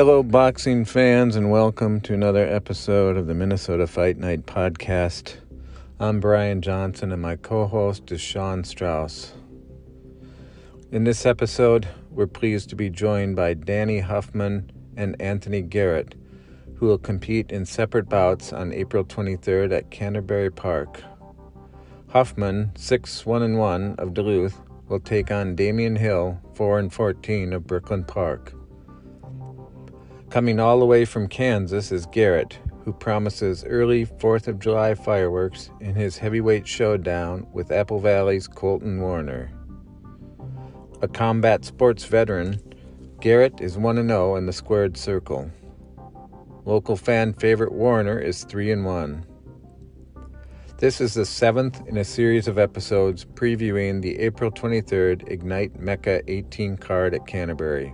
Hello, boxing fans, and welcome to another episode of the Minnesota Fight Night podcast. I'm Brian Johnson, and my co host is Sean Strauss. In this episode, we're pleased to be joined by Danny Huffman and Anthony Garrett, who will compete in separate bouts on April 23rd at Canterbury Park. Huffman, 6 1 1 of Duluth, will take on Damion Hill, 4 and 14 of Brooklyn Park. Coming all the way from Kansas is Garrett, who promises early 4th of July fireworks in his heavyweight showdown with Apple Valley's Colton Warner. A combat sports veteran, Garrett is 1 0 in the squared circle. Local fan favorite Warner is 3 and 1. This is the seventh in a series of episodes previewing the April 23rd Ignite Mecca 18 card at Canterbury.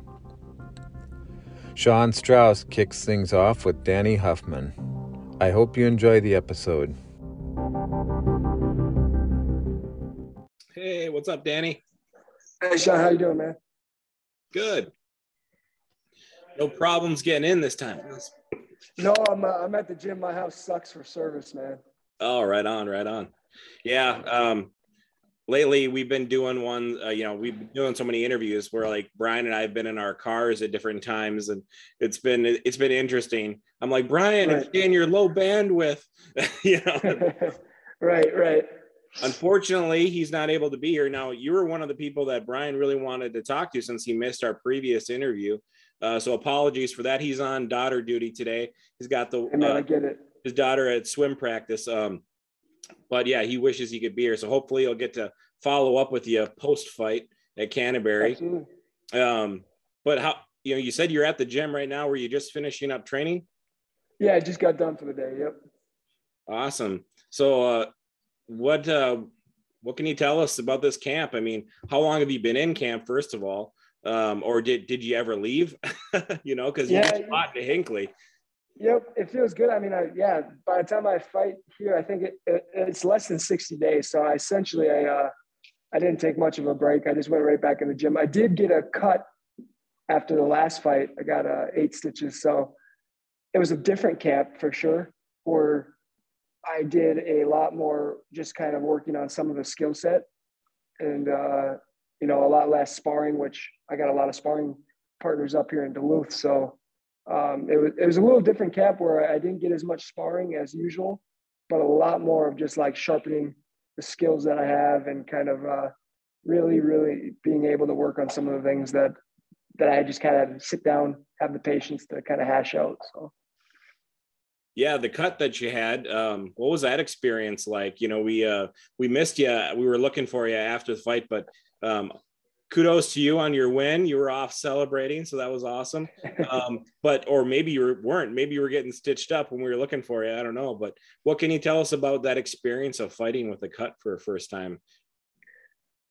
Sean Strauss kicks things off with Danny Huffman. I hope you enjoy the episode. Hey, what's up, Danny? Hey, Sean, how you doing, man? Good. No problems getting in this time. No, I'm uh, I'm at the gym. My house sucks for service, man. Oh, right on, right on. Yeah. Um, lately we've been doing one uh, you know we've been doing so many interviews where like brian and i have been in our cars at different times and it's been it's been interesting. I'm like brian right. in your low bandwidth. You know? Right right. Unfortunately he's not able to be here. Now you were one of the people that brian really wanted to talk to since he missed our previous interview uh, so apologies for that. He's on daughter duty today. He's got the uh, I get it. his daughter at swim practice. Um, but yeah, he wishes he could be here. So hopefully he'll get to follow up with you post fight at Canterbury. Um, but how you know you said you're at the gym right now. Were you just finishing up training? Yeah, I just got done for the day. Yep. Awesome. So uh, what uh, what can you tell us about this camp? I mean, how long have you been in camp? First of all, um, or did did you ever leave? you know, because yeah, you fought to Hinckley. Yep, it feels good. I mean, I, yeah. By the time I fight here, I think it, it, it's less than sixty days. So I essentially, I uh, I didn't take much of a break. I just went right back in the gym. I did get a cut after the last fight. I got uh, eight stitches. So it was a different camp for sure. Where I did a lot more, just kind of working on some of the skill set, and uh, you know, a lot less sparring. Which I got a lot of sparring partners up here in Duluth. So um, it was it was a little different camp where I didn't get as much sparring as usual, but a lot more of just like sharpening the skills that I have and kind of uh, really really being able to work on some of the things that that I just kind of sit down, have the patience to kind of hash out. So. Yeah, the cut that you had, um, what was that experience like? You know, we uh, we missed you. We were looking for you after the fight, but um, kudos to you on your win. You were off celebrating, so that was awesome. Um, but or maybe you weren't. Maybe you were getting stitched up when we were looking for you. I don't know. But what can you tell us about that experience of fighting with a cut for a first time?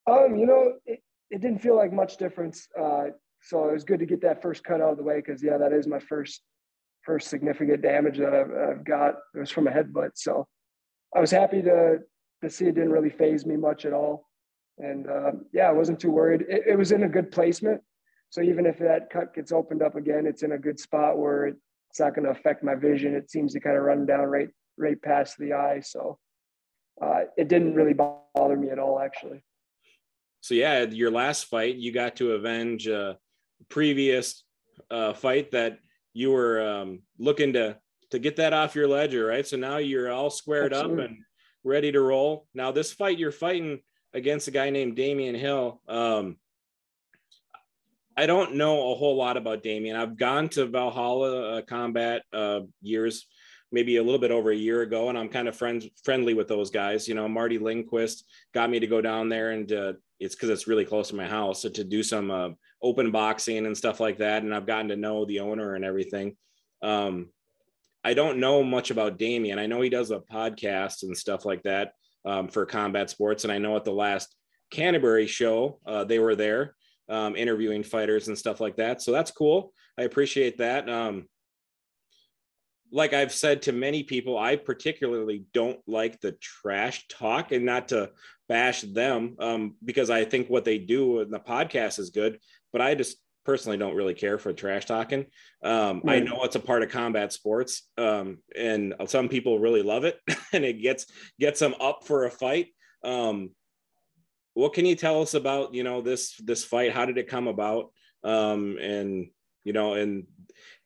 Um, you know, it, it didn't feel like much difference. Uh, so it was good to get that first cut out of the way because yeah, that is my first first significant damage that I've, I've got. It was from a headbutt. So I was happy to to see it didn't really faze me much at all. And uh, yeah, I wasn't too worried. It, it, was in a good placement. So even if that cut gets opened up again, it's in a good spot where it's not going to affect my vision. It seems to kind of run down right right past the eye. So uh, it didn't really bother me at all, actually. So yeah, your last fight, you got to avenge a previous uh, fight that you were um, looking to to get that off your ledger, right? So now you're all squared Absolutely. up and ready to roll. Now this fight you're fighting against a guy named Damion Hill. Um, I don't know a whole lot about Damion. I've gone to Valhalla uh, Combat uh, years, maybe a little bit over a year ago, and I'm kind of friends friendly with those guys. You know, Marty Lindquist got me to go down there, and uh, it's because it's really close to my house so to do some uh, open boxing and stuff like that. And I've gotten to know the owner and everything. Um, I don't know much about Damion. I know he does a podcast and stuff like that um, for combat sports. And I know at the last Canterbury show, uh, they were there um, interviewing fighters and stuff like that. So that's cool. I appreciate that. Um, like I've said to many people, I particularly don't like the trash talk and not to bash them um, because I think what they do in the podcast is good. But I just personally don't really care for trash talking. Um, I know it's a part of combat sports, um, and some people really love it, and it gets gets them up for a fight. Um, what can you tell us about you know this this fight? How did it come about? Um, and you know, and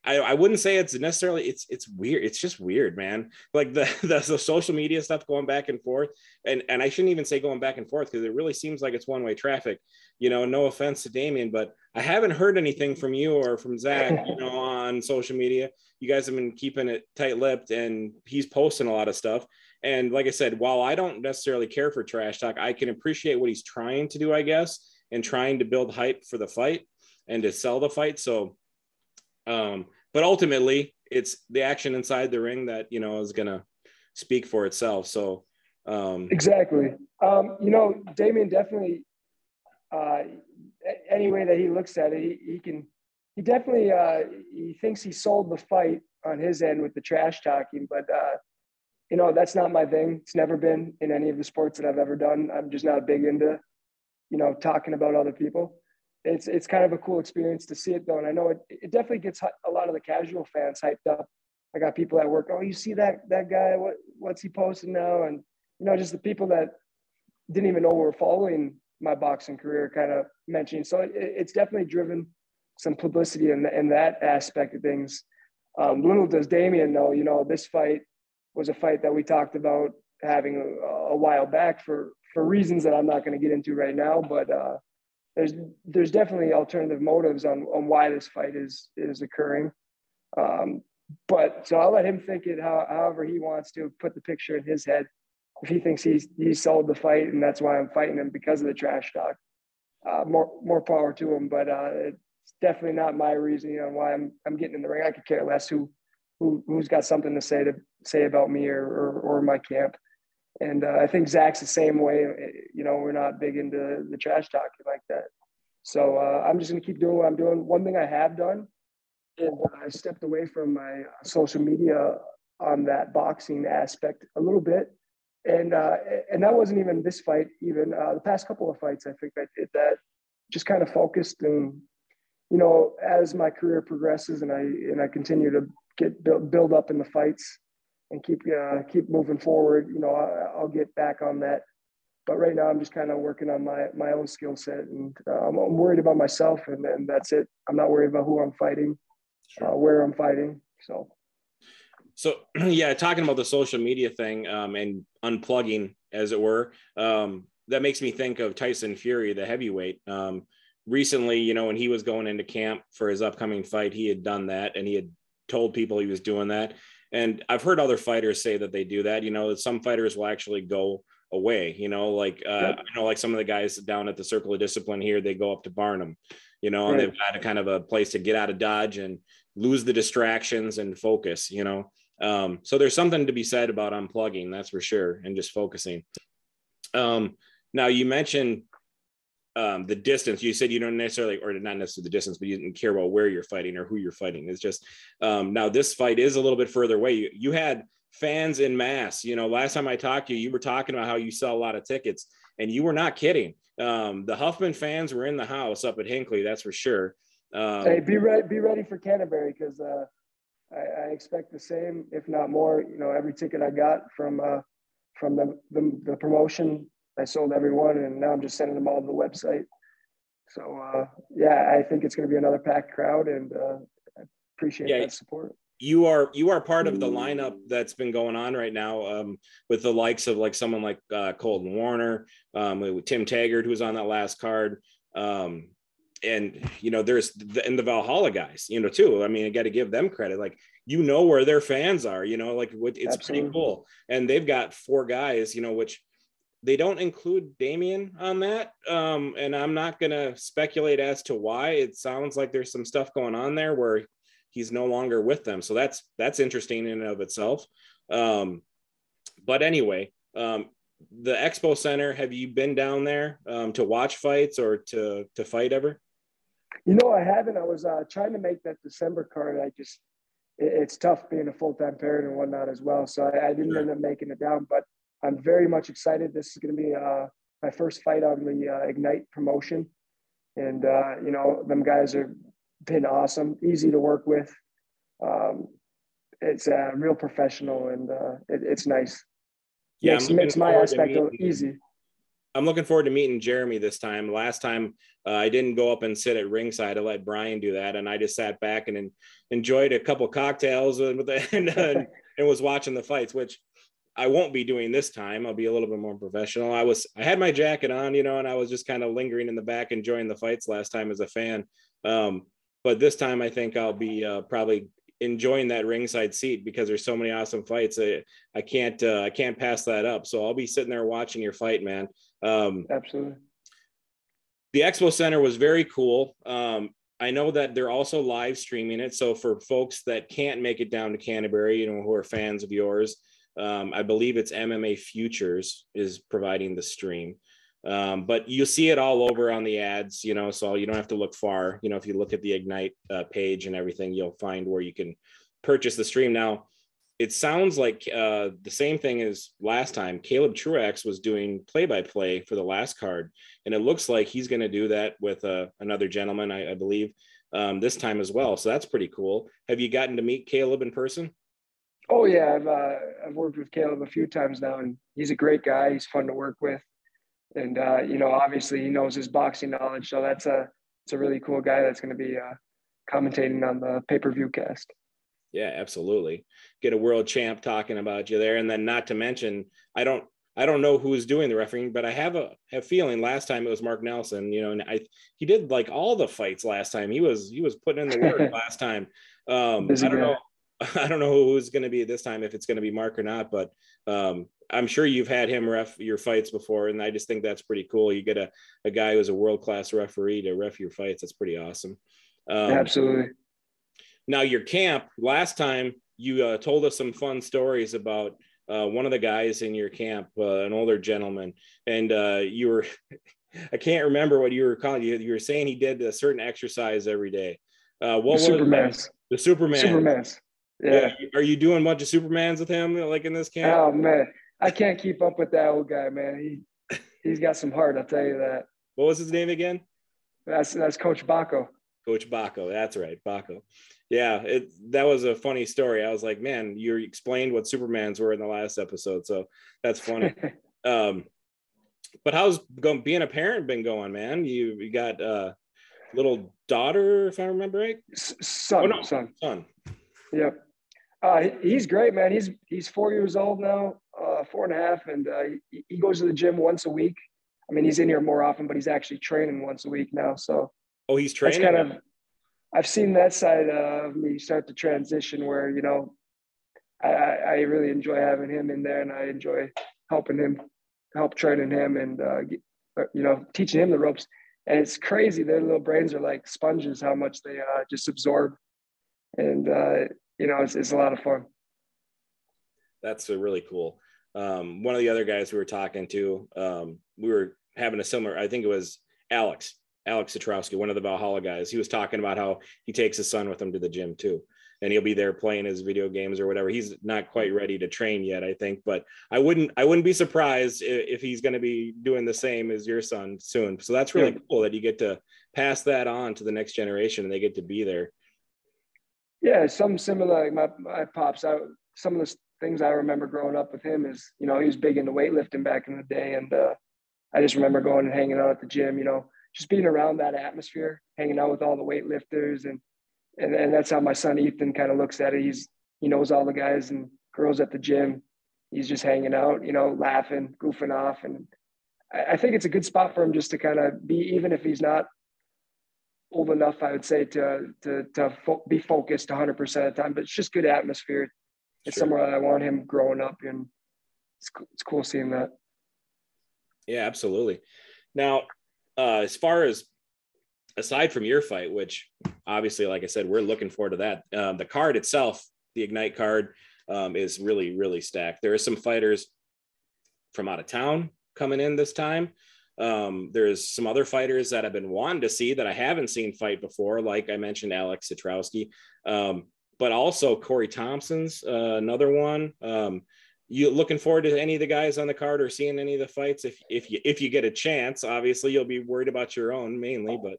I, I wouldn't say it's necessarily it's it's weird. It's just weird, man. Like the, the, the social media stuff going back and forth, and and I shouldn't even say going back and forth because it really seems like it's one way traffic. You know, no offense to Damion, but I haven't heard anything from you or from Zach. You know, on social media, you guys have been keeping it tight lipped, and he's posting a lot of stuff. And like I said, while I don't necessarily care for trash talk, I can appreciate what he's trying to do, I guess, and trying to build hype for the fight and to sell the fight. So um, but ultimately, it's the action inside the ring that you know is to speak for itself. So um, exactly, um, you know, Damion definitely. Uh, any way that he looks at it, he, he can. He definitely uh, he thinks he sold the fight on his end with the trash talking, but uh, you know that's not my thing. It's never been in any of the sports that I've ever done. I'm just not big into, you know, talking about other people it's it's kind of a cool experience to see it though, and I know it, it definitely gets a lot of the casual fans hyped up. I got people at work. Oh, you see that that guy? What what's he posting now? And you know, just the people that didn't even know were following my boxing career kind of mentioning. So it, it's definitely driven some publicity in, in that aspect of things. Um, little does Damion know, you know, this fight was a fight that we talked about having a, a while back for for reasons that I'm not going to get into right now. But uh, there's there's definitely alternative motives on, on why this fight is is occurring. Um, but so I'll let him think it how, however he wants to put the picture in his head. If he thinks he's he sold the fight and that's why I'm fighting him because of the trash talk, uh, more more power to him. But uh, it's definitely not my reasoning on why I'm I'm getting in the ring. I could care less who who who's got something to say to say about me or or, or my camp. And uh, I think Zach's the same way. You know, we're not big into the trash talking like that. So uh, I'm just going to keep doing what I'm doing. One thing I have done is uh, I stepped away from my social media on that boxing aspect a little bit. And uh, and that wasn't even this fight. Even uh, the past couple of fights, I think I did that. Just kind of focused, and you know, as my career progresses, and I and I continue to get build up in the fights, and keep uh, keep moving forward. You know, I, will get back on that. But right now, I'm just kind of working on my my own skill set, and uh, I'm, I'm, worried about myself, and, and that's it. I'm not worried about who I'm fighting, uh, where I'm fighting. So, so yeah, talking about the social media thing um, and unplugging, as it were, um, that makes me think of Tyson Fury, the heavyweight. Um, recently, you know, when he was going into camp for his upcoming fight, he had done that, and he had told people he was doing that and I've heard other fighters say that they do that. You know, some fighters will actually go away. You know, like uh, yep. I know like some of the guys down at the Circle of Discipline here, they go up to Barnum. You know, right. and they've got a kind of a place to get out of Dodge and lose the distractions and focus. You know, um, so there's something to be said about unplugging, that's for sure, and just focusing. Um, now you mentioned um, the distance. You said you don't necessarily, or not necessarily the distance, but you didn't care about where you're fighting or who you're fighting. It's just um, now this fight is a little bit further away. You, you had fans in mass. You know, last time I talked to you, you were talking about how you sell a lot of tickets, and you were not kidding. Um, the Huffman fans were in the house up at Hinckley, that's for sure. Um, hey, be ready, be ready for Canterbury because uh, I, I, expect the same, if not more. You know, every ticket I got from uh, from the, the, the promotion I sold everyone, and now I'm just sending them all to the website. So uh, yeah, I think it's going to be another packed crowd, and uh, I appreciate yeah, that support. You are you are part of the lineup that's been going on right now um, with the likes of like someone like uh, Colton Warner, um, with Tim Taggart, who was on that last card. Um, and you know there's the, and the valhalla guys you know too i mean i got to give them credit like you know where their fans are you know like it's Absolutely. pretty cool and they've got four guys you know which they don't include Damion on that. Um, and I'm not going to speculate as to why. It sounds like there's some stuff going on there where he's no longer with them. So that's that's interesting in and of itself. Um, but anyway, um, the Expo Center. Have you been down there um, to watch fights or to to fight ever? You know, I haven't. I was uh, trying to make that December card. I just it, it's tough being a full time parent and whatnot as well. So I, I didn't sure. end up making it down, but I'm very much excited. This is going to be uh, my first fight on the uh, Ignite promotion. And, uh, you know, them guys are been awesome, easy to work with. Um, it's a real professional and uh, it, it's nice. Yeah, makes, makes my aspect easy. I'm looking forward to meeting Jeremy this time. Last time uh, I didn't go up and sit at ringside. I let Brian do that, and I just sat back and enjoyed a couple cocktails and, and, and, and was watching the fights, which I won't be doing this time. I'll be a little bit more professional. I was I had my jacket on, you know, and I was just kind of lingering in the back enjoying the fights last time as a fan. Um, but this time I think I'll be uh, probably enjoying that ringside seat because there's so many awesome fights. I, I can't uh, I can't pass that up. So I'll be sitting there watching your fight, man. Um, Absolutely. The Expo Center was very cool. Um, I know that they're also live streaming it. So for folks that can't make it down to Canterbury, you know, who are fans of yours, um, I believe it's MMA Futures is providing the stream. Um, but you see it all over on the ads, you know, so you don't have to look far. You know, if you look at the Ignite uh, page and everything, you'll find where you can purchase the stream. Now, it sounds like uh, the same thing as last time. Caleb Truax was doing play by play for the last card, and it looks like he's going to do that with uh, another gentleman, I, I believe, um, this time as well. So that's pretty cool. Have you gotten to meet Caleb in person? Oh yeah, I've uh, I've worked with Caleb a few times now, and he's a great guy. He's fun to work with, and uh, you know, obviously he knows his boxing knowledge. So that's a it's a really cool guy that's going to be uh, commentating on the pay per view cast. Yeah, absolutely. Get a world champ talking about you there, and then not to mention, I don't, I don't know who's doing the refereeing, but I have a have feeling last time it was Mark Nelson. You know, and I he did like all the fights last time. He was he was putting in the work last time. Um, I don't know. I don't know who's going to be this time if it's going to be Mark or not, but um, I'm sure you've had him ref your fights before, and I just think that's pretty cool. You get a, a guy who's a world class referee to ref your fights. That's pretty awesome. Um, Absolutely. Now, your camp last time you uh, told us some fun stories about uh, one of the guys in your camp, uh, an older gentleman, and uh, you were. I can't remember what you were calling. You, you were saying he did a certain exercise every day. Uh, what the was The Superman. Superman. Yeah. yeah. Are you doing a bunch of Supermans with him, like in this camp? Oh man, I can't keep up with that old guy, man. He he's got some heart. I'll tell you that. What was his name again? That's that's Coach Baco. Coach Baco. That's right, Baco yeah, it that was a funny story. I was like, man, you explained what Supermans were in the last episode, so that's funny. um, but how's going, being a parent been going, man? You you got a little daughter, if I remember right. Son, oh, no, son, son. Yep. Uh, he's great, man. He's he's four years old now, uh, four and a half, and uh, he, he goes to the gym once a week. I mean, he's in here more often, but he's actually training once a week now. So. Oh, he's training. That's kind of I've seen that side of me start to transition where, you know, I, I really enjoy having him in there and I enjoy helping him, help training him and, uh, uh, you know, teaching him the ropes. And it's crazy. Their little brains are like sponges, how much they uh, just absorb. And, uh, you know, it's, it's a lot of fun. That's really cool. Um, one of the other guys we were talking to, um, we were having a similar, I think it was Alex Alex Satrowski, one of the Valhalla guys, he was talking about how he takes his son with him to the gym too. And he'll be there playing his video games or whatever. He's not quite ready to train yet, I think, but I wouldn't I wouldn't be surprised if, if he's going to be doing the same as your son soon. So that's really yeah. cool that you get to pass that on to the next generation and they get to be there. Yeah, some similar. Like my my pops. I, some of the things I remember growing up with him is, you know, he was big into weightlifting back in the day, and uh, I just remember going and hanging out at the gym. You know, just being around that atmosphere, hanging out with all the weightlifters, and and, and that's how my son Ethan kind of looks at it. He's he knows all the guys and girls at the gym. He's just hanging out, you know, laughing, goofing off, and I, I think it's a good spot for him just to kind of be, even if he's not old enough, I would say to to to fo- be focused 100 percent of the time. But it's just good atmosphere. It's sure. somewhere I want him growing up, and it's it's cool seeing that. Yeah, absolutely. Now, uh, as far as aside from your fight, which obviously, like I said, we're looking forward to that. Um, the card itself, the Ignite card, um, is really, really stacked. There are some fighters from out of town coming in this time. Um, there's some other fighters that I've been wanting to see that I haven't seen fight before, like I mentioned, Alex Satrowski, um, but also Corey Thompson's uh, another one. Um, you looking forward to any of the guys on the card or seeing any of the fights if if you if you get a chance obviously you'll be worried about your own mainly but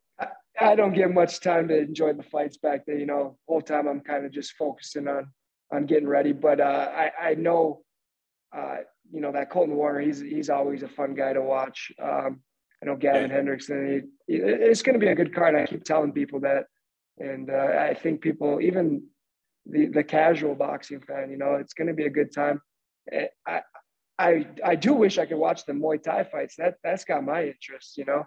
I don't get much time to enjoy the fights back there. You know, whole time I'm kind of just focusing on on getting ready. But uh, I I know, uh, you know, that Colton Warner. He's he's always a fun guy to watch. Um, I know Gavin. Hendrickson. He, it's going to be a good card. I keep telling people that, and uh, I think people, even the the casual boxing fan, you know, it's going to be a good time. Eh, I I I do wish I could watch the Muay Thai fights. That that's got my interest, you know.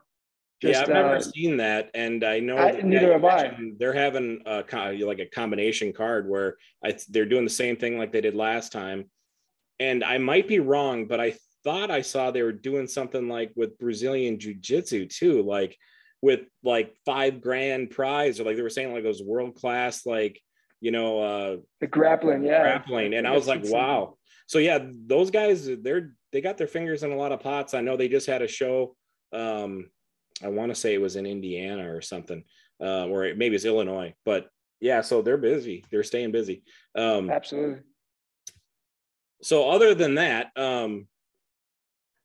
Just, yeah, I've never uh, seen that, and I know I, neither have I. They're having a like a combination card where I, they're doing the same thing like they did last time, and I might be wrong, but I thought I saw they were doing something like with Brazilian Jiu Jitsu too, like with like five grand prize, or like they were saying like those world class, like you know, uh, the grappling, yeah, grappling, and I was like, wow. So yeah, those guys, they're they got their fingers in a lot of pots. I know they just had a show. Um, I want to say it was in Indiana or something, uh, or maybe it's Illinois. But yeah, so they're busy. They're staying busy. Um, Absolutely. So other than that, um,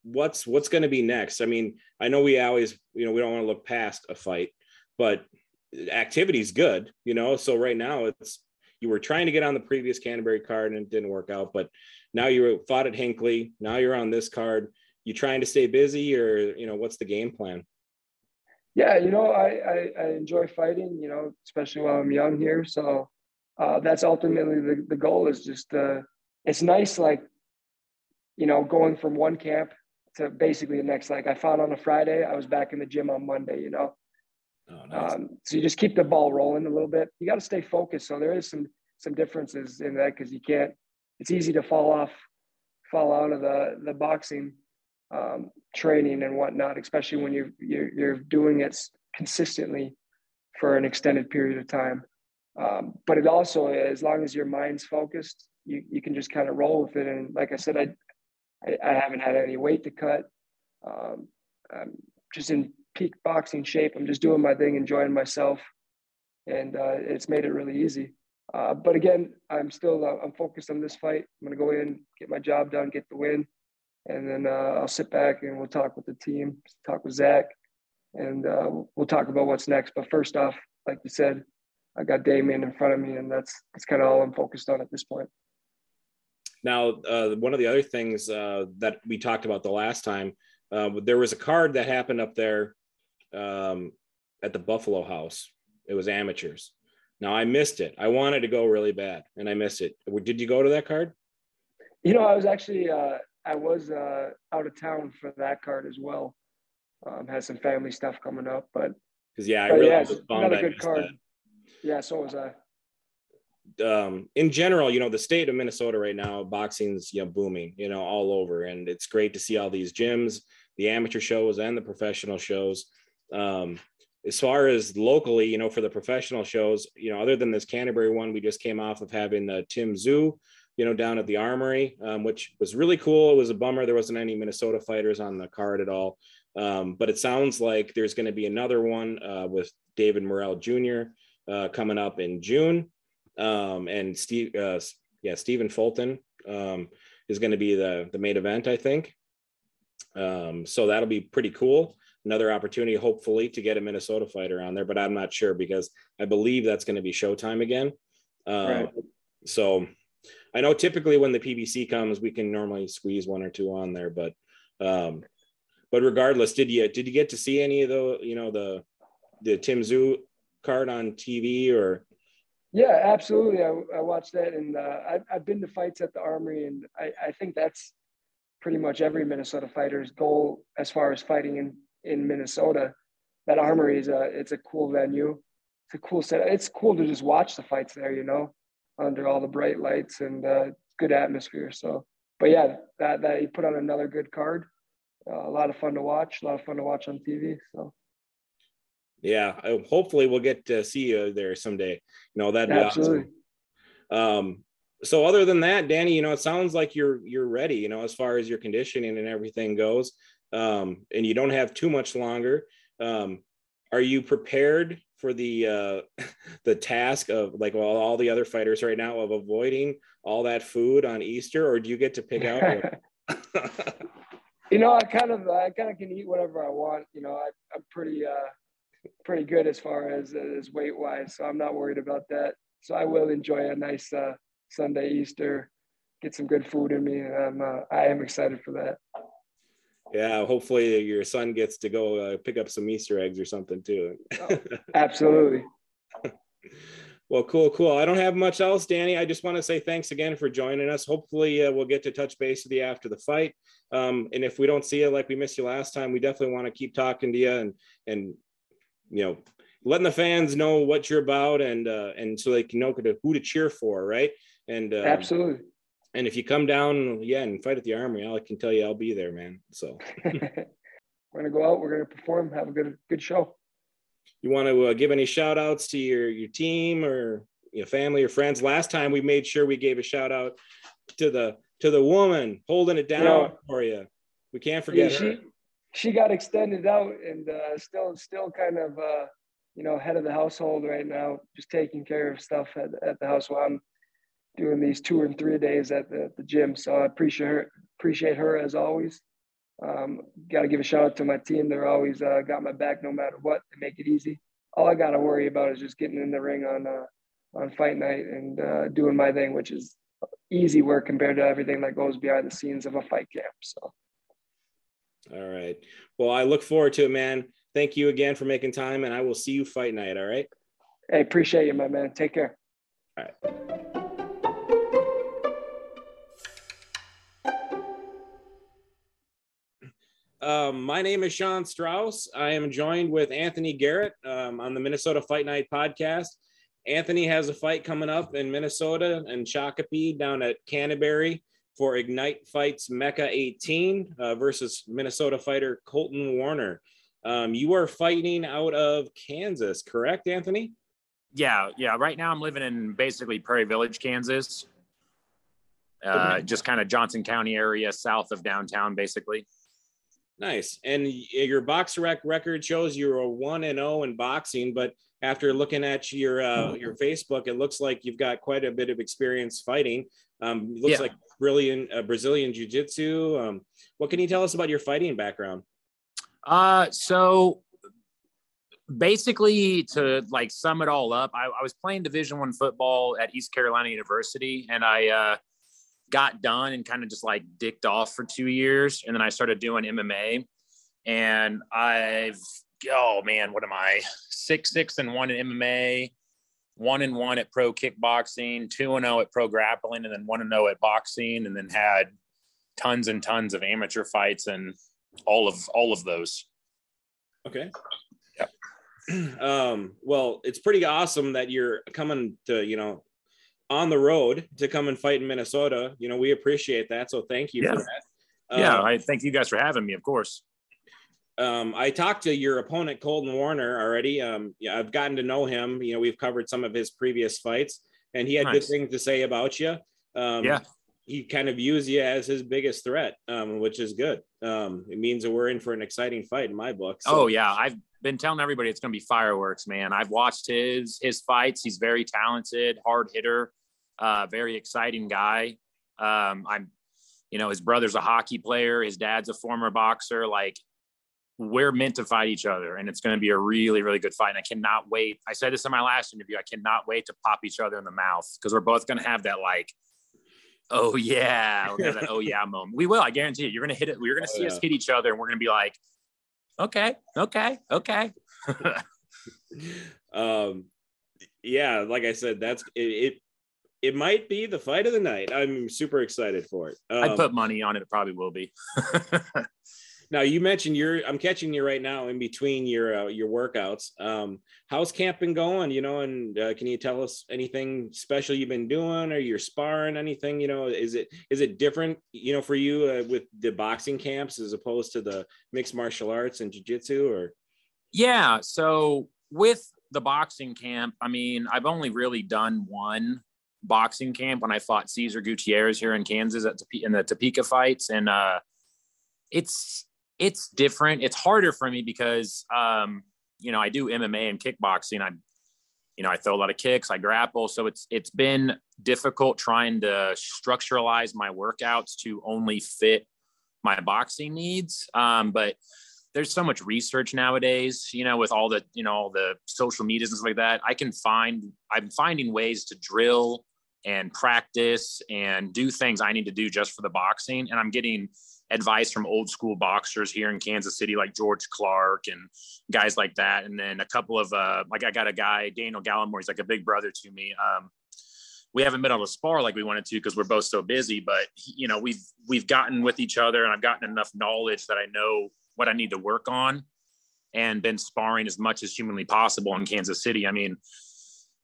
what's what's going to be next? I mean, I know we always, you know, we don't want to look past a fight, but activity's good, you know. So right now, it's you were trying to get on the previous Canterbury card and it didn't work out, but now you fought at Hinckley. Now you're on this card. You trying to stay busy, or you know, what's the game plan? Yeah, you know, I, I, I enjoy fighting, you know, especially while I'm young here. So uh, that's ultimately the, the goal is just, uh, it's nice, like, you know, going from one camp to basically the next. Like I fought on a Friday, I was back in the gym on Monday, you know. Oh, nice. um, so you just keep the ball rolling a little bit. You got to stay focused. So there is some some differences in that because you can't. It's easy to fall off, fall out of the the boxing um, training and whatnot, especially when you're, you're, you're doing it consistently for an extended period of time. Um, but it also, as long as your mind's focused, you, you can just kind of roll with it. And like I said, I, I, I haven't had any weight to cut. Um, I'm just in peak boxing shape. I'm just doing my thing, enjoying myself. And uh, it's made it really easy. Uh, but again, I'm still uh, I'm focused on this fight. I'm going to go in, get my job done, get the win, and then uh, I'll sit back and we'll talk with the team, talk with Zach, and uh, we'll talk about what's next. But first off, like you said, I got Damion in front of me, and that's that's kind of all I'm focused on at this point. Now, uh, one of the other things uh, that we talked about the last time, uh, there was a card that happened up there um, at the Buffalo House. It was amateurs. Now I missed it. I wanted to go really bad, and I missed it. Did you go to that card? You know, I was actually uh, I was uh, out of town for that card as well. Um, had some family stuff coming up, but because yeah, I really yeah, was bummed another good card. That. Yeah, so was I. Um, in general, you know, the state of Minnesota right now, boxing's you know booming, you know, all over, and it's great to see all these gyms, the amateur shows and the professional shows. Um, as far as locally, you know, for the professional shows, you know, other than this Canterbury one, we just came off of having uh, Tim Tszyu you know, down at the Armory, um, which was really cool. It was a bummer there wasn't any Minnesota fighters on the card at all. Um, but it sounds like there's going to be another one uh, with David Morrell Jr. Uh, coming up in June, um, and Steve, uh, yeah, Stephen Fulton um, is going to be the the main event, I think. Um, so that'll be pretty cool. Another opportunity, hopefully, to get a Minnesota fighter on there, but I'm not sure because I believe that's going to be Showtime again. Uh, right. So I know typically when the PBC comes, we can normally squeeze one or two on there, but um, but regardless, did you did you get to see any of the you know the the Tim Tszyu card on TV or? Yeah, absolutely. I, I watched that, and uh, I've, I've been to fights at the Armory, and I, I think that's pretty much every Minnesota fighter's goal as far as fighting in in Minnesota. That Armory is a it's a cool venue. It's a cool set. It's cool to just watch the fights there. You know, under all the bright lights and uh, good atmosphere. So, but yeah, that that he put on another good card. Uh, a lot of fun to watch. A lot of fun to watch on TV. So. Yeah, hopefully we'll get to see you there someday. You know that absolutely. Awesome. Um, so other than that, Danny, you know it sounds like you're you're ready. You know as far as your conditioning and everything goes, um, and you don't have too much longer. Um, are you prepared for the uh, the task of like well, all the other fighters right now of avoiding all that food on Easter, or do you get to pick out? you know, I kind of I kind of can eat whatever I want. You know, I, am pretty uh, pretty good as far as as weight wise, so I'm not worried about that. So I will enjoy a nice uh, Sunday Easter, get some good food in me, and I'm uh, I am excited for that. Yeah, hopefully your son gets to go uh, pick up some Easter eggs or something too. oh, absolutely. Well, cool, cool. I don't have much else, Danny. I just want to say thanks again for joining us. Hopefully, uh, we'll get to touch base with you after the fight. Um, and if we don't see you like we missed you last time, we definitely want to keep talking to you and and you know letting the fans know what you're about and uh, and so they can know who to cheer for, right? And uh, absolutely. And if you come down, yeah, and fight at the armory, I can tell you I'll be there, man. So we're gonna go out. We're gonna perform. Have a good good show you want to uh, give any shout outs to your your team or your family or friends last time we made sure we gave a shout out to the to the woman holding it down you know, for you we can't forget yeah, she, her she got extended out and uh, still still kind of uh, you know head of the household right now just taking care of stuff at, at the house while i'm doing these two and three days at the, the gym so i appreciate her appreciate her as always um, got to give a shout out to my team. They're always uh, got my back no matter what. They make it easy. All I got to worry about is just getting in the ring on uh, on fight night and uh, doing my thing, which is easy work compared to everything that goes behind the scenes of a fight camp. So. All right. Well, I look forward to it, man. Thank you again for making time, and I will see you fight night. All right. Hey, appreciate you, my man. Take care. All right. Um, my name is Sean Strauss. I am joined with Anthony Garrett um, on the Minnesota Fight Night podcast. Anthony has a fight coming up in Minnesota and Shakopee down at Canterbury for Ignite Fights Mecca 18 uh, versus Minnesota fighter Colton Warner. Um, you are fighting out of Kansas, correct, Anthony? Yeah, yeah. Right now, I'm living in basically Prairie Village, Kansas. Uh, okay. Just kind of Johnson County area, south of downtown, basically. Nice. And your BoxRec record shows you're a one and zero oh in boxing, but after looking at your uh, your Facebook, it looks like you've got quite a bit of experience fighting. Um, looks yeah. like brilliant uh, Brazilian Jiu Jitsu. Um, what can you tell us about your fighting background? Uh, so basically, to like sum it all up, I, I was playing Division One football at East Carolina University, and I uh, got done and kind of just like dicked off for two years. And then I started doing MMA. And I've, oh man, what am I? Six, six, and one in MMA, one and one at pro kickboxing, two and oh at pro grappling, and then one and oh at boxing, and then had tons and tons of amateur fights and all of all of those. Okay. Yep. Um, well, it's pretty awesome that you're coming to, you know, on the road to come and fight in Minnesota. You know, we appreciate that. So thank you yeah. for that. Yeah, um, I thank you guys for having me, of course. Um, I talked to your opponent, Colton Warner, already. Um, yeah, I've gotten to know him. You know, we've covered some of his previous fights, and he had nice. good things to say about you. Um, yeah. He kind of views you as his biggest threat, um, which is good. Um, it means that we're in for an exciting fight in my book. So. Oh yeah, I've been telling everybody it's going to be fireworks, man. I've watched his his fights. He's very talented, hard hitter uh, very exciting guy. Um, I'm, you know, his brother's a hockey player, his dad's a former boxer. Like, we're meant to fight each other, and it's going to be a really, really good fight. And I cannot wait. I said this in my last interview. I cannot wait to pop each other in the mouth because we're both going to have that like, oh yeah, that oh yeah moment. We will. I guarantee you. You're going to hit it. We're going to oh, see yeah. us hit each other, and we're going to be like, okay, okay, okay. um, yeah, like I said, that's it, it it might be the fight of the night. I'm super excited for it. Um, I put money on it. It probably will be. now you mentioned you're. I'm catching you right now in between your uh, your workouts. Um, how's camp been going? You know, and uh, can you tell us anything special you've been doing, or you're sparring anything? You know, is it is it different? You know, for you uh, with the boxing camps as opposed to the mixed martial arts and jujitsu, or yeah. So with the boxing camp, I mean, I've only really done one boxing camp when I fought Cesar Gutierrez here in Kansas at in the Topeka fights, and uh, it's it's different. It's harder for me because um, you know I do MMA and kickboxing. I you know I throw a lot of kicks. I grapple, so it's it's been difficult trying to structuralize my workouts to only fit my boxing needs. Um, but there's so much research nowadays, you know, with all the, you know, all the social medias and stuff like that. I can find, I'm finding ways to drill and practice and do things I need to do just for the boxing. And I'm getting advice from old school boxers here in Kansas City, like George Clark and guys like that. And then a couple of, uh, like I got a guy, Daniel Gallimore, he's like a big brother to me. Um, we haven't been able to spar like we wanted to because we're both so busy, but you know, we've, we've gotten with each other and I've gotten enough knowledge that I know what I need to work on and been sparring as much as humanly possible in Kansas City. I mean,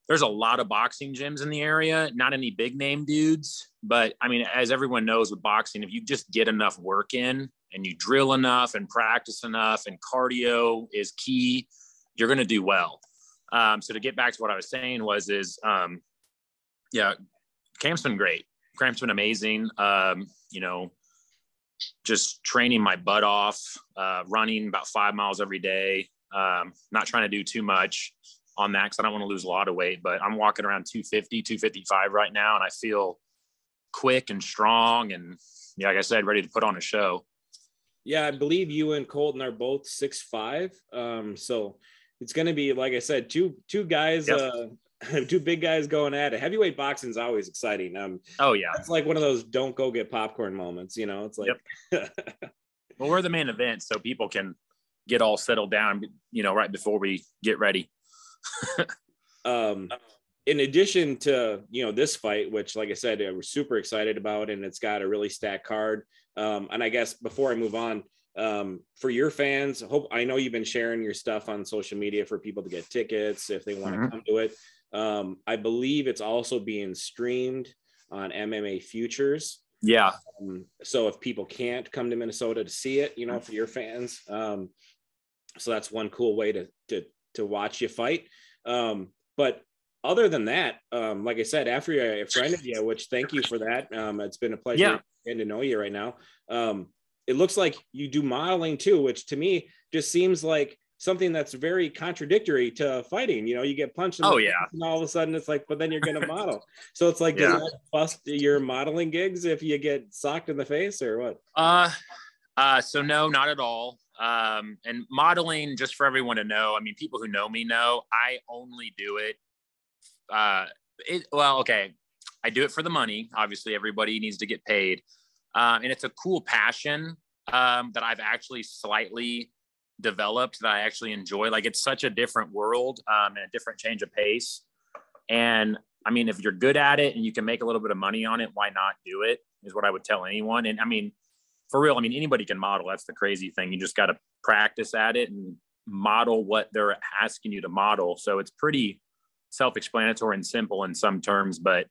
there's a lot of boxing gyms in the area, not any big name dudes, but I mean, as everyone knows with boxing, if you just get enough work in and you drill enough and practice enough and cardio is key, you're going to do well. Um, so to get back to what I was saying was, is, um, yeah, camp's been great. Camp's been amazing. Um, you know, just training my butt off, uh, running about five miles every day, um, not trying to do too much on that because I don't want to lose a lot of weight, but I'm walking around 250, 255 right now, and I feel quick and strong and yeah, like I said, ready to put on a show. Yeah, I believe you and Colton are both six five. Um, so it's going to be like I said, two two guys, yep. uh, two big guys going at it. Heavyweight boxing is always exciting. Um, oh yeah, it's like one of those don't go get popcorn moments. You know, it's like. Yep. well, we're the main event, so people can get all settled down. You know, right before we get ready. um, in addition to you know this fight, which like I said, we're super excited about, and it's got a really stacked card. Um, and I guess before I move on, um, for your fans, hope I know you've been sharing your stuff on social media for people to get tickets if they want to mm-hmm. come to it. Um, I believe it's also being streamed on MMA Futures. Yeah. Um, so if people can't come to Minnesota to see it, you know, for your fans, um, so that's one cool way to to to watch you fight. Um, but other than that, um, like I said, after I friended you, which thank you for that. Um, it's been a pleasure yeah. getting to know you right now. Um, it looks like you do modeling too, which to me just seems like something that's very contradictory to fighting. You know, you get punched. oh yeah. And all of a sudden it's like, but then you're going to model. so it's like, yeah. does that bust your modeling gigs if you get socked in the face or what? Uh, uh, so no, not at all. Um, and modeling, just for everyone to know, I mean, people who know me know I only do it. Uh, it well, okay, I do it for the money. Obviously, everybody needs to get paid, um, and it's a cool passion um, that I've actually slightly developed that I actually enjoy. Like it's such a different world um, and a different change of pace. And I mean, if you're good at it and you can make a little bit of money on it, why not do it? Is what I would tell anyone. And I mean, for real, I mean, anybody can model. That's the crazy thing. You just got to practice at it and model what they're asking you to model. So it's pretty self explanatory and simple in some terms. But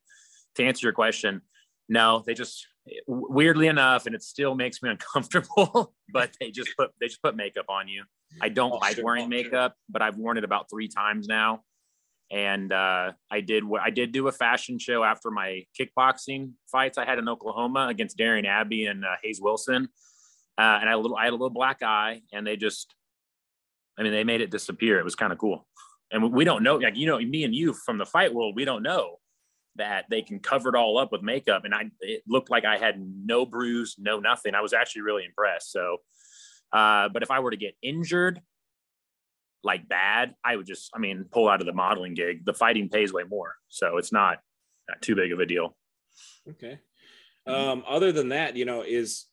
to answer your question, no, they just weirdly enough, and it still makes me uncomfortable, but they just put they just put makeup on you. I don't oh, like sure, wearing makeup, but I've worn it about three times now and uh, I did I did do a fashion show after my kickboxing fights I had in Oklahoma against Darian Abbey and uh, Hayes Wilson, uh, and I had a little I had a little black eye, and they just, I mean, they made it disappear. It was kind of cool, and we don't know, like you know, me and you from the fight world, we don't know that they can cover it all up with makeup, and I it looked like I had no bruise, no nothing. I was actually really impressed. So, uh, but if I were to get injured like bad, I would just, I mean, pull out of the modeling gig. The fighting pays way more, so it's not, not too big of a deal. Okay. Um, other than that, you know, is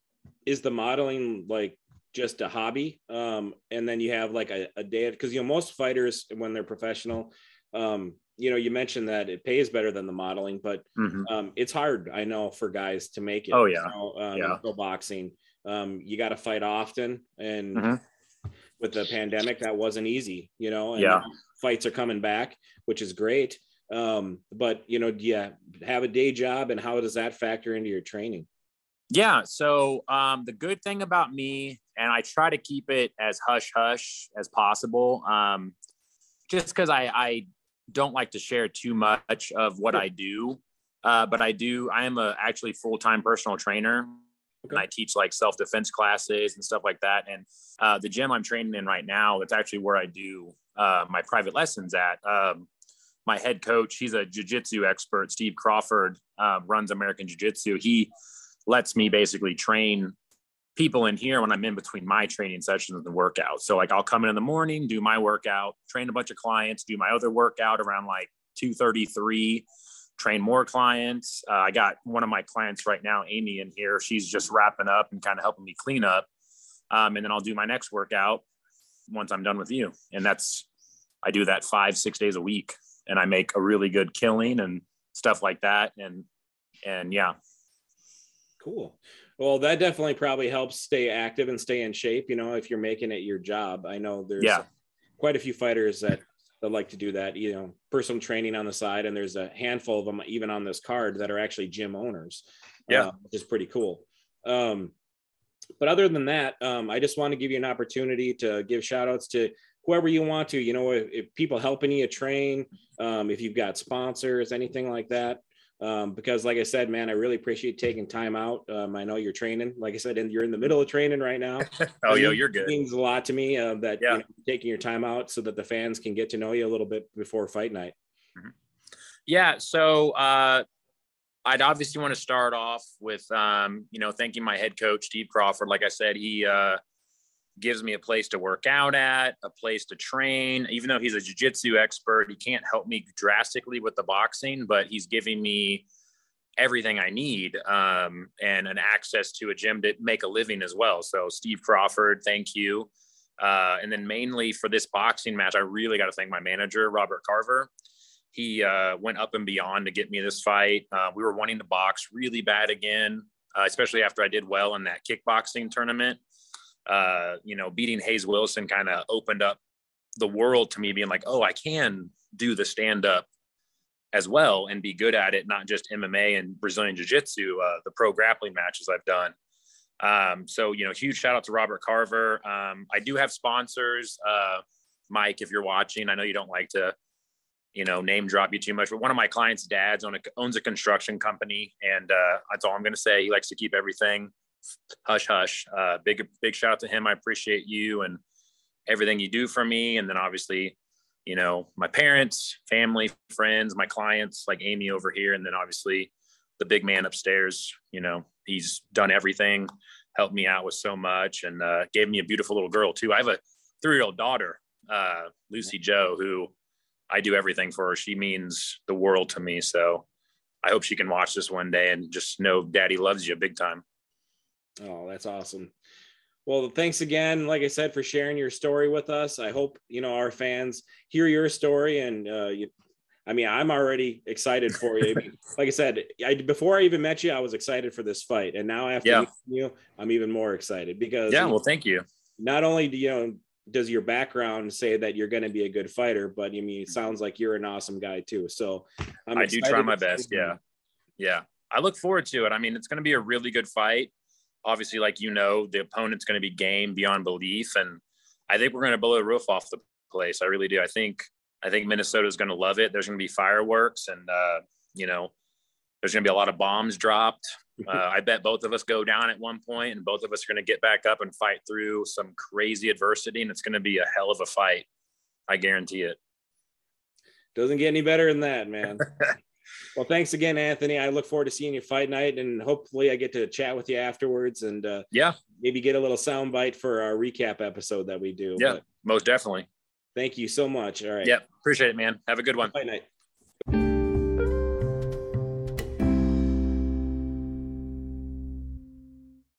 is the modeling like just a hobby? Um, and then you have like a, a day because you know most fighters when they're professional, um, you know, you mentioned that it pays better than the modeling, but mm-hmm. um, it's hard, I know, for guys to make it. Oh yeah, know, um, yeah. Boxing, um, you got to fight often, and mm-hmm with the pandemic that wasn't easy you know and yeah fights are coming back which is great um but you know yeah have a day job and how does that factor into your training yeah so um the good thing about me and i try to keep it as hush hush as possible um just because i i don't like to share too much of what i do uh, but i do i am a actually full-time personal trainer Okay. And I teach like self defense classes and stuff like that. And uh, the gym I'm training in right now, that's actually where I do uh, my private lessons at. Um, my head coach, he's a jujitsu expert. Steve Crawford uh, runs American Jiu Jitsu. He lets me basically train people in here when I'm in between my training sessions and the workout. So like I'll come in in the morning, do my workout, train a bunch of clients, do my other workout around like 2:33, train more clients. Uh, I got one of my clients right now, Amy, in here. She's just wrapping up and kind of helping me clean up, um, and then I'll do my next workout once I'm done with you. And that's I do that five six days a week, and I make a really good killing and stuff like that. And and yeah, cool. Well, that definitely probably helps stay active and stay in shape. You know, if you're making it your job, I know there's yeah. quite a few fighters that that like to do that. You know, personal training on the side, and there's a handful of them even on this card that are actually gym owners. Yeah, uh, which is pretty cool. Um, but other than that, um, I just want to give you an opportunity to give shout outs to whoever you want to. You know, if, if people helping you train, um, if you've got sponsors, anything like that um, because like I said, man, I really appreciate taking time out. Um, I know you're training, like I said, and you're in the middle of training right now. oh, yo, you're good. It means a lot to me uh, that yeah. you know, taking your time out so that the fans can get to know you a little bit before fight night. Mm-hmm. Yeah. So uh, I'd obviously want to start off with, um, you know, thanking my head coach, Steve Crawford. Like I said, he, uh, gives me a place to work out at, a place to train. Even though he's a jiu-jitsu expert, he can't help me drastically with the boxing, but he's giving me everything I need um, and an access to a gym to make a living as well. So Steve Crawford, thank you. Uh, and then mainly for this boxing match, I really got to thank my manager, Robert Carver. He uh, went up and beyond to get me this fight. Uh, we were wanting to box really bad again, uh, especially after I did well in that kickboxing tournament uh, you know, beating Hayes Wilson kind of opened up the world to me being like, oh, I can do the stand up as well and be good at it, not just MMA and Brazilian Jiu Jitsu, uh, the pro grappling matches I've done. Um, so, you know, huge shout out to Robert Carver. Um, I do have sponsors. Uh, Mike, if you're watching, I know you don't like to, you know, name drop you too much, but one of my clients' dads a, owns a construction company. And uh, that's all I'm going to say. He likes to keep everything hush hush. Uh, big big shout out to him. I appreciate you and everything you do for me. And then obviously, you know, my parents, family, friends, my clients, like Amy over here, and then obviously the big man upstairs. You know, he's done everything, helped me out with so much, and uh, gave me a beautiful little girl too. I have a three year old daughter, uh, Lucy Joe, who I do everything for her. She means the world to me. So I hope she can watch this one day and just know daddy loves you big time. Oh, that's awesome. Well, thanks again, like I said, for sharing your story with us. I hope you know our fans hear your story, and uh, you, I mean, I'm already excited for you. like I said, I before I even met you, I was excited for this fight, and now after yeah. you, I'm even more excited because yeah. Well, thank you. Not only do you know does your background say that you're going to be a good fighter, but I mean, it sounds like you're an awesome guy too. So I'm i do try my best. Yeah, yeah. I look forward to it. I mean, it's going to be a really good fight obviously, like you know, the opponent's going to be game beyond belief, and I think we're going to blow the roof off the place. I really do. I think I think Minnesota is going to love it. There's going to be fireworks, and uh, you know, there's going to be a lot of bombs dropped. Uh, I bet both of us go down at one point, and both of us are going to get back up and fight through some crazy adversity, and it's going to be a hell of a fight. I guarantee it. Doesn't get any better than that, man. Well, thanks again, Anthony. I look forward to seeing you fight night, and hopefully, I get to chat with you afterwards, and uh, yeah, maybe get a little soundbite for our recap episode that we do. Yeah, but most definitely. Thank you so much. All right. Yeah, Appreciate it, man. Have a good one. Fight night.